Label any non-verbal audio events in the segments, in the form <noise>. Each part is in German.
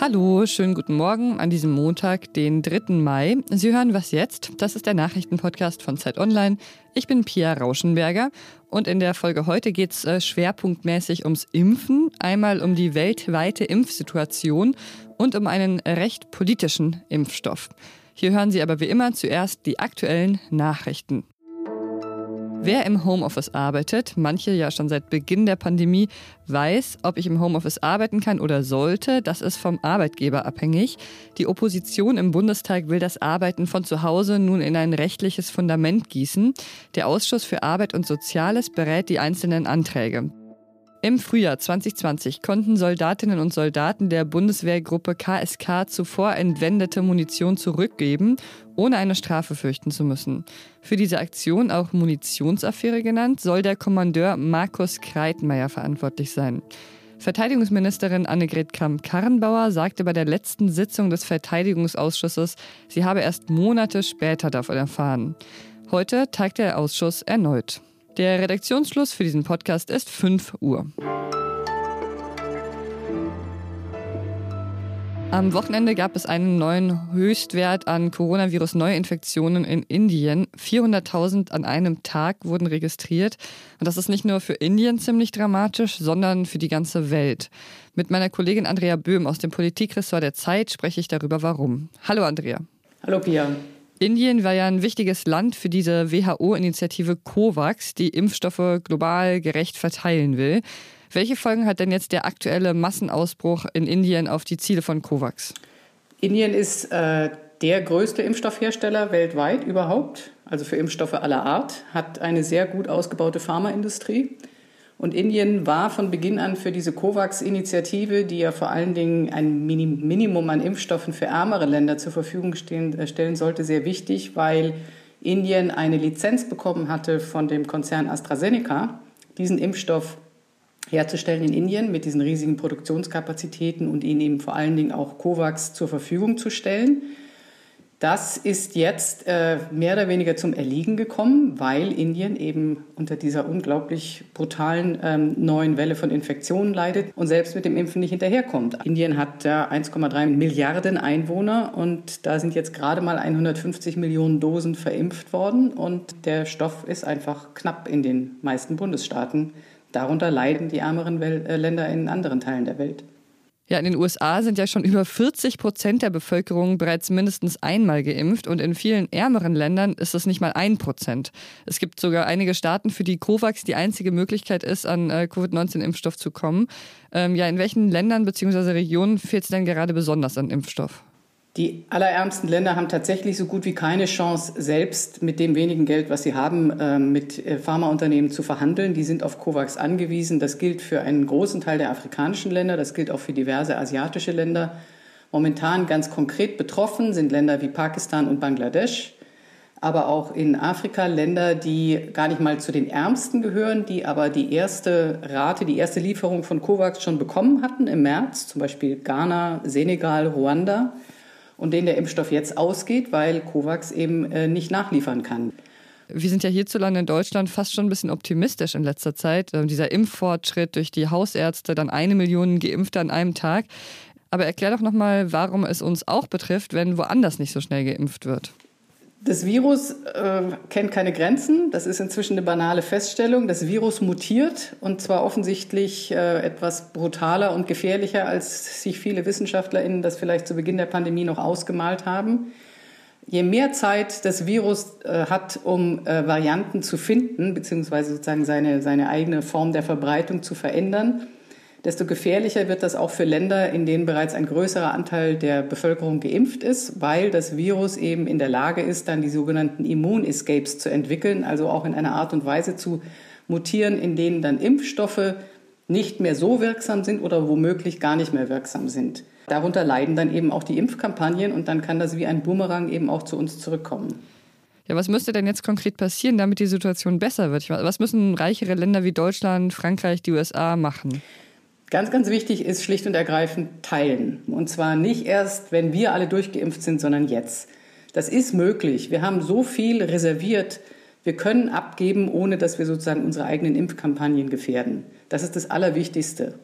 Hallo, schönen guten Morgen an diesem Montag, den 3. Mai. Sie hören Was jetzt? Das ist der Nachrichtenpodcast von Zeit Online. Ich bin Pia Rauschenberger und in der Folge heute geht es äh, schwerpunktmäßig ums Impfen, einmal um die weltweite Impfsituation und um einen recht politischen Impfstoff. Hier hören Sie aber wie immer zuerst die aktuellen Nachrichten. Wer im Homeoffice arbeitet, manche ja schon seit Beginn der Pandemie, weiß, ob ich im Homeoffice arbeiten kann oder sollte. Das ist vom Arbeitgeber abhängig. Die Opposition im Bundestag will das Arbeiten von zu Hause nun in ein rechtliches Fundament gießen. Der Ausschuss für Arbeit und Soziales berät die einzelnen Anträge. Im Frühjahr 2020 konnten Soldatinnen und Soldaten der Bundeswehrgruppe KSK zuvor entwendete Munition zurückgeben, ohne eine Strafe fürchten zu müssen. Für diese Aktion, auch Munitionsaffäre genannt, soll der Kommandeur Markus Kreitmeier verantwortlich sein. Verteidigungsministerin Annegret Kramp-Karrenbauer sagte bei der letzten Sitzung des Verteidigungsausschusses, sie habe erst Monate später davon erfahren. Heute tagt der Ausschuss erneut. Der Redaktionsschluss für diesen Podcast ist 5 Uhr. Am Wochenende gab es einen neuen Höchstwert an Coronavirus-Neuinfektionen in Indien. 400.000 an einem Tag wurden registriert. Und das ist nicht nur für Indien ziemlich dramatisch, sondern für die ganze Welt. Mit meiner Kollegin Andrea Böhm aus dem Politikressort der Zeit spreche ich darüber, warum. Hallo Andrea. Hallo Pia. Indien war ja ein wichtiges Land für diese WHO-Initiative COVAX, die Impfstoffe global gerecht verteilen will. Welche Folgen hat denn jetzt der aktuelle Massenausbruch in Indien auf die Ziele von COVAX? Indien ist äh, der größte Impfstoffhersteller weltweit überhaupt, also für Impfstoffe aller Art, hat eine sehr gut ausgebaute Pharmaindustrie. Und Indien war von Beginn an für diese COVAX-Initiative, die ja vor allen Dingen ein Minimum an Impfstoffen für ärmere Länder zur Verfügung stehen, äh, stellen sollte, sehr wichtig, weil Indien eine Lizenz bekommen hatte von dem Konzern AstraZeneca, diesen Impfstoff herzustellen in Indien mit diesen riesigen Produktionskapazitäten und ihn eben vor allen Dingen auch COVAX zur Verfügung zu stellen. Das ist jetzt äh, mehr oder weniger zum Erliegen gekommen, weil Indien eben unter dieser unglaublich brutalen ähm, neuen Welle von Infektionen leidet und selbst mit dem Impfen nicht hinterherkommt. Indien hat ja 1,3 Milliarden Einwohner und da sind jetzt gerade mal 150 Millionen Dosen verimpft worden und der Stoff ist einfach knapp in den meisten Bundesstaaten. Darunter leiden die ärmeren äh, Länder in anderen Teilen der Welt. Ja, in den USA sind ja schon über 40 Prozent der Bevölkerung bereits mindestens einmal geimpft und in vielen ärmeren Ländern ist das nicht mal ein Prozent. Es gibt sogar einige Staaten, für die COVAX die einzige Möglichkeit ist, an äh, Covid-19-Impfstoff zu kommen. Ähm, ja, in welchen Ländern bzw. Regionen fehlt es denn gerade besonders an Impfstoff? Die allerärmsten Länder haben tatsächlich so gut wie keine Chance, selbst mit dem wenigen Geld, was sie haben, ähm, mit äh, Pharmaunternehmen zu verhandeln. Die sind auf COVAX angewiesen. Das gilt für einen großen Teil der afrikanischen Länder, das gilt auch für diverse asiatische Länder. Momentan ganz konkret betroffen sind Länder wie Pakistan und Bangladesch, aber auch in Afrika Länder, die gar nicht mal zu den ärmsten gehören, die aber die erste Rate, die erste Lieferung von COVAX schon bekommen hatten im März, zum Beispiel Ghana, Senegal, Ruanda und denen der Impfstoff jetzt ausgeht, weil COVAX eben äh, nicht nachliefern kann. Wir sind ja hierzulande in Deutschland fast schon ein bisschen optimistisch in letzter Zeit. Ähm, dieser Impffortschritt durch die Hausärzte, dann eine Million Geimpfte an einem Tag. Aber erklär doch nochmal, warum es uns auch betrifft, wenn woanders nicht so schnell geimpft wird. Das Virus äh, kennt keine Grenzen. Das ist inzwischen eine banale Feststellung. Das Virus mutiert und zwar offensichtlich äh, etwas brutaler und gefährlicher, als sich viele WissenschaftlerInnen das vielleicht zu Beginn der Pandemie noch ausgemalt haben. Je mehr Zeit das Virus äh, hat, um äh, Varianten zu finden, beziehungsweise sozusagen seine, seine eigene Form der Verbreitung zu verändern, desto gefährlicher wird das auch für Länder, in denen bereits ein größerer Anteil der Bevölkerung geimpft ist, weil das Virus eben in der Lage ist, dann die sogenannten Immun-Escapes zu entwickeln, also auch in einer Art und Weise zu mutieren, in denen dann Impfstoffe nicht mehr so wirksam sind oder womöglich gar nicht mehr wirksam sind. Darunter leiden dann eben auch die Impfkampagnen und dann kann das wie ein Boomerang eben auch zu uns zurückkommen. Ja, was müsste denn jetzt konkret passieren, damit die Situation besser wird? Was müssen reichere Länder wie Deutschland, Frankreich, die USA machen? Ganz, ganz wichtig ist schlicht und ergreifend teilen. Und zwar nicht erst, wenn wir alle durchgeimpft sind, sondern jetzt. Das ist möglich. Wir haben so viel reserviert. Wir können abgeben, ohne dass wir sozusagen unsere eigenen Impfkampagnen gefährden. Das ist das Allerwichtigste.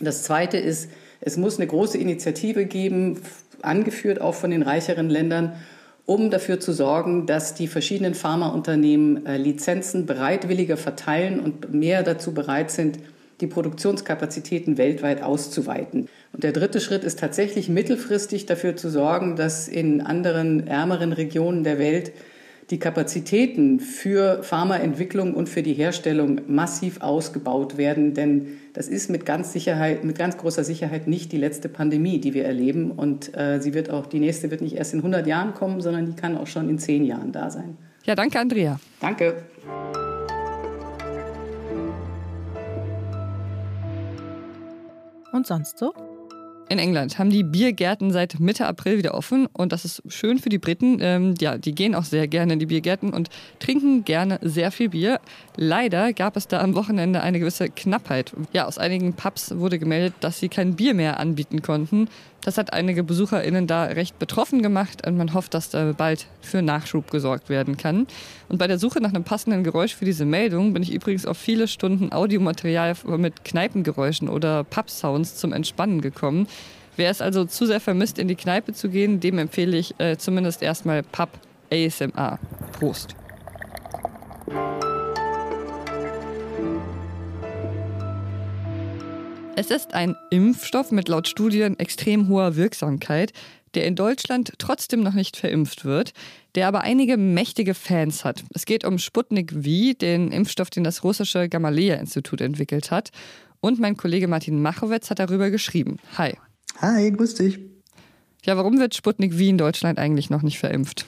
Das Zweite ist, Es muss eine große Initiative geben, angeführt auch von den reicheren Ländern, um dafür zu sorgen, dass die verschiedenen Pharmaunternehmen äh, Lizenzen bereitwilliger verteilen und mehr dazu bereit sind, die Produktionskapazitäten weltweit auszuweiten. Und der dritte Schritt ist tatsächlich mittelfristig dafür zu sorgen, dass in anderen ärmeren Regionen der Welt die Kapazitäten für Pharmaentwicklung und für die Herstellung massiv ausgebaut werden, denn das ist mit ganz Sicherheit, mit ganz großer Sicherheit nicht die letzte Pandemie, die wir erleben und äh, sie wird auch die nächste wird nicht erst in 100 Jahren kommen, sondern die kann auch schon in 10 Jahren da sein. Ja, danke Andrea. Danke. Und sonst so? In England haben die Biergärten seit Mitte April wieder offen und das ist schön für die Briten. Ähm, ja, die gehen auch sehr gerne in die Biergärten und trinken gerne sehr viel Bier. Leider gab es da am Wochenende eine gewisse Knappheit. Ja, aus einigen Pubs wurde gemeldet, dass sie kein Bier mehr anbieten konnten. Das hat einige BesucherInnen da recht betroffen gemacht und man hofft, dass da bald für Nachschub gesorgt werden kann. Und bei der Suche nach einem passenden Geräusch für diese Meldung bin ich übrigens auf viele Stunden Audiomaterial mit Kneipengeräuschen oder Pub-Sounds zum Entspannen gekommen. Wer es also zu sehr vermisst, in die Kneipe zu gehen, dem empfehle ich äh, zumindest erstmal Pub ASMR. Prost! Es ist ein Impfstoff mit laut Studien extrem hoher Wirksamkeit, der in Deutschland trotzdem noch nicht verimpft wird, der aber einige mächtige Fans hat. Es geht um Sputnik V, den Impfstoff, den das russische Gamaleya-Institut entwickelt hat. Und mein Kollege Martin Machowetz hat darüber geschrieben. Hi. Hi, grüß dich. Ja, warum wird Sputnik V in Deutschland eigentlich noch nicht verimpft?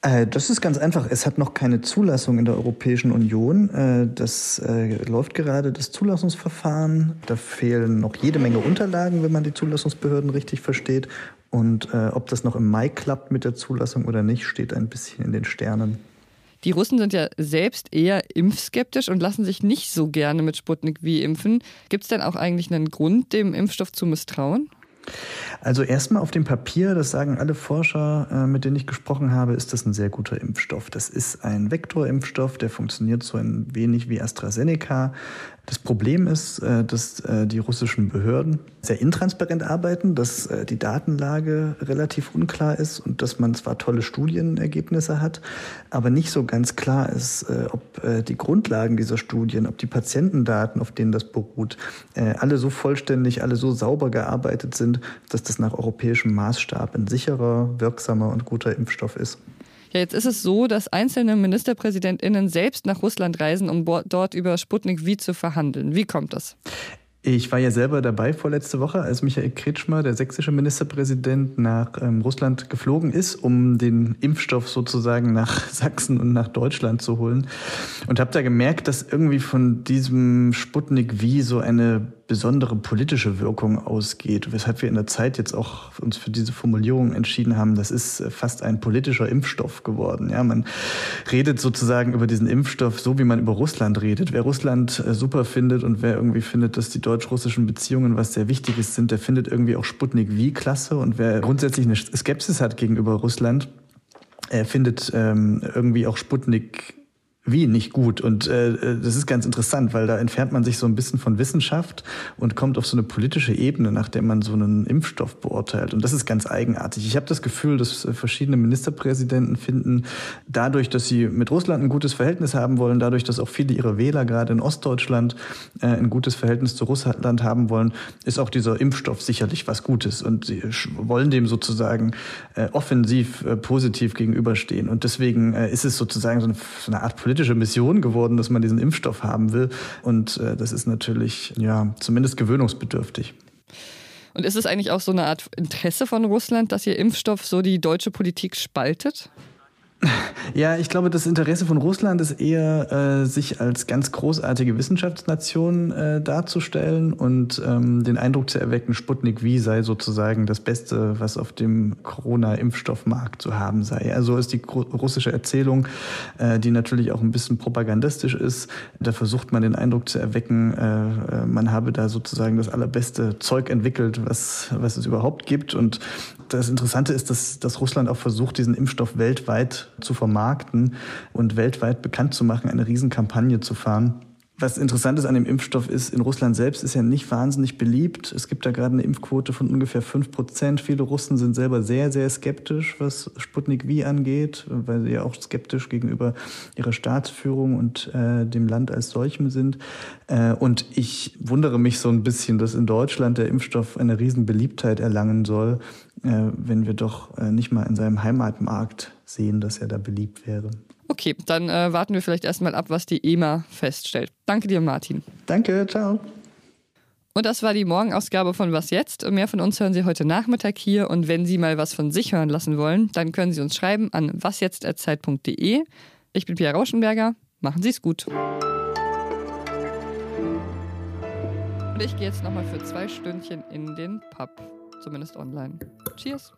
Äh, das ist ganz einfach. Es hat noch keine Zulassung in der Europäischen Union. Äh, das äh, läuft gerade, das Zulassungsverfahren. Da fehlen noch jede Menge Unterlagen, wenn man die Zulassungsbehörden richtig versteht. Und ob das noch im Mai klappt mit der Zulassung oder nicht, steht ein bisschen in den Sternen. Die Russen sind ja selbst eher impfskeptisch und lassen sich nicht so gerne mit Sputnik wie impfen. Gibt es denn auch eigentlich einen Grund, dem Impfstoff zu misstrauen? Also erstmal auf dem Papier, das sagen alle Forscher, äh, mit denen ich gesprochen habe, ist das ein sehr guter Impfstoff. Das ist ein Vektorimpfstoff, der funktioniert so ein wenig wie AstraZeneca. Das Problem ist, äh, dass äh, die russischen Behörden sehr intransparent arbeiten, dass die Datenlage relativ unklar ist und dass man zwar tolle Studienergebnisse hat, aber nicht so ganz klar ist, ob die Grundlagen dieser Studien, ob die Patientendaten, auf denen das beruht, alle so vollständig, alle so sauber gearbeitet sind, dass das nach europäischem Maßstab ein sicherer, wirksamer und guter Impfstoff ist. Ja, jetzt ist es so, dass einzelne MinisterpräsidentInnen selbst nach Russland reisen, um dort über Sputnik V zu verhandeln. Wie kommt das? Ich war ja selber dabei vorletzte Woche, als Michael Kretschmer, der sächsische Ministerpräsident, nach ähm, Russland geflogen ist, um den Impfstoff sozusagen nach <laughs> Sachsen und nach Deutschland zu holen. Und habe da gemerkt, dass irgendwie von diesem Sputnik wie so eine besondere politische Wirkung ausgeht, weshalb wir in der Zeit jetzt auch uns für diese Formulierung entschieden haben, das ist äh, fast ein politischer Impfstoff geworden. Ja, man redet sozusagen über diesen Impfstoff so, wie man über Russland redet. Wer Russland äh, super findet und wer irgendwie findet, dass die deutsch-russischen Beziehungen was sehr Wichtiges sind, der findet irgendwie auch Sputnik wie klasse. Und wer grundsätzlich eine Skepsis hat gegenüber Russland, er findet ähm, irgendwie auch Sputnik wie nicht gut. Und äh, das ist ganz interessant, weil da entfernt man sich so ein bisschen von Wissenschaft und kommt auf so eine politische Ebene, nach der man so einen Impfstoff beurteilt. Und das ist ganz eigenartig. Ich habe das Gefühl, dass äh, verschiedene Ministerpräsidenten finden, dadurch, dass sie mit Russland ein gutes Verhältnis haben wollen, dadurch, dass auch viele ihrer Wähler gerade in Ostdeutschland äh, ein gutes Verhältnis zu Russland haben wollen, ist auch dieser Impfstoff sicherlich was Gutes. Und sie wollen dem sozusagen äh, offensiv äh, positiv gegenüberstehen. Und deswegen äh, ist es sozusagen so eine, so eine Art politische Mission geworden, dass man diesen Impfstoff haben will. Und äh, das ist natürlich ja zumindest gewöhnungsbedürftig. Und ist es eigentlich auch so eine Art Interesse von Russland, dass ihr Impfstoff so die deutsche Politik spaltet? Ja, ich glaube, das Interesse von Russland ist eher, äh, sich als ganz großartige Wissenschaftsnation äh, darzustellen und ähm, den Eindruck zu erwecken, Sputnik V sei sozusagen das Beste, was auf dem Corona-Impfstoffmarkt zu haben sei. Also ist die russische Erzählung, äh, die natürlich auch ein bisschen propagandistisch ist. Da versucht man den Eindruck zu erwecken, äh, äh man habe da sozusagen das allerbeste Zeug entwickelt, was, was es überhaupt gibt. Und das Interessante ist, dass, dass Russland auch versucht, diesen Impfstoff weltweit zu vermarkten und weltweit bekannt zu machen, eine Riesenkampagne zu fahren Was interessant ist an dem Impfstoff ist, in Russland selbst ist er nicht wahnsinnig beliebt. Es gibt da gerade eine Impfquote von ungefähr fünf Prozent. Viele Russen sind selber sehr, sehr skeptisch, was Sputnik V angeht, weil sie ja auch skeptisch gegenüber ihrer Staatsführung und äh, dem Land als solchem sind. Äh, und ich wundere mich so ein bisschen, dass in Deutschland der Impfstoff eine riesen Beliebtheit erlangen soll, äh, wenn wir doch äh, nicht mal in seinem Heimatmarkt sehen, dass er da beliebt wäre. Okay, dann äh, warten wir vielleicht erstmal ab, was die EMA feststellt. Danke dir, Martin. Danke, ciao. Und das war die Morgenausgabe von Was jetzt? Mehr von uns hören Sie heute Nachmittag hier. Und wenn Sie mal was von sich hören lassen wollen, dann können Sie uns schreiben an wasjetzt.zeit.de. Ich bin Pia Rauschenberger. Machen Sie es gut. Und ich gehe jetzt nochmal für zwei Stündchen in den Pub. Zumindest online. Cheers.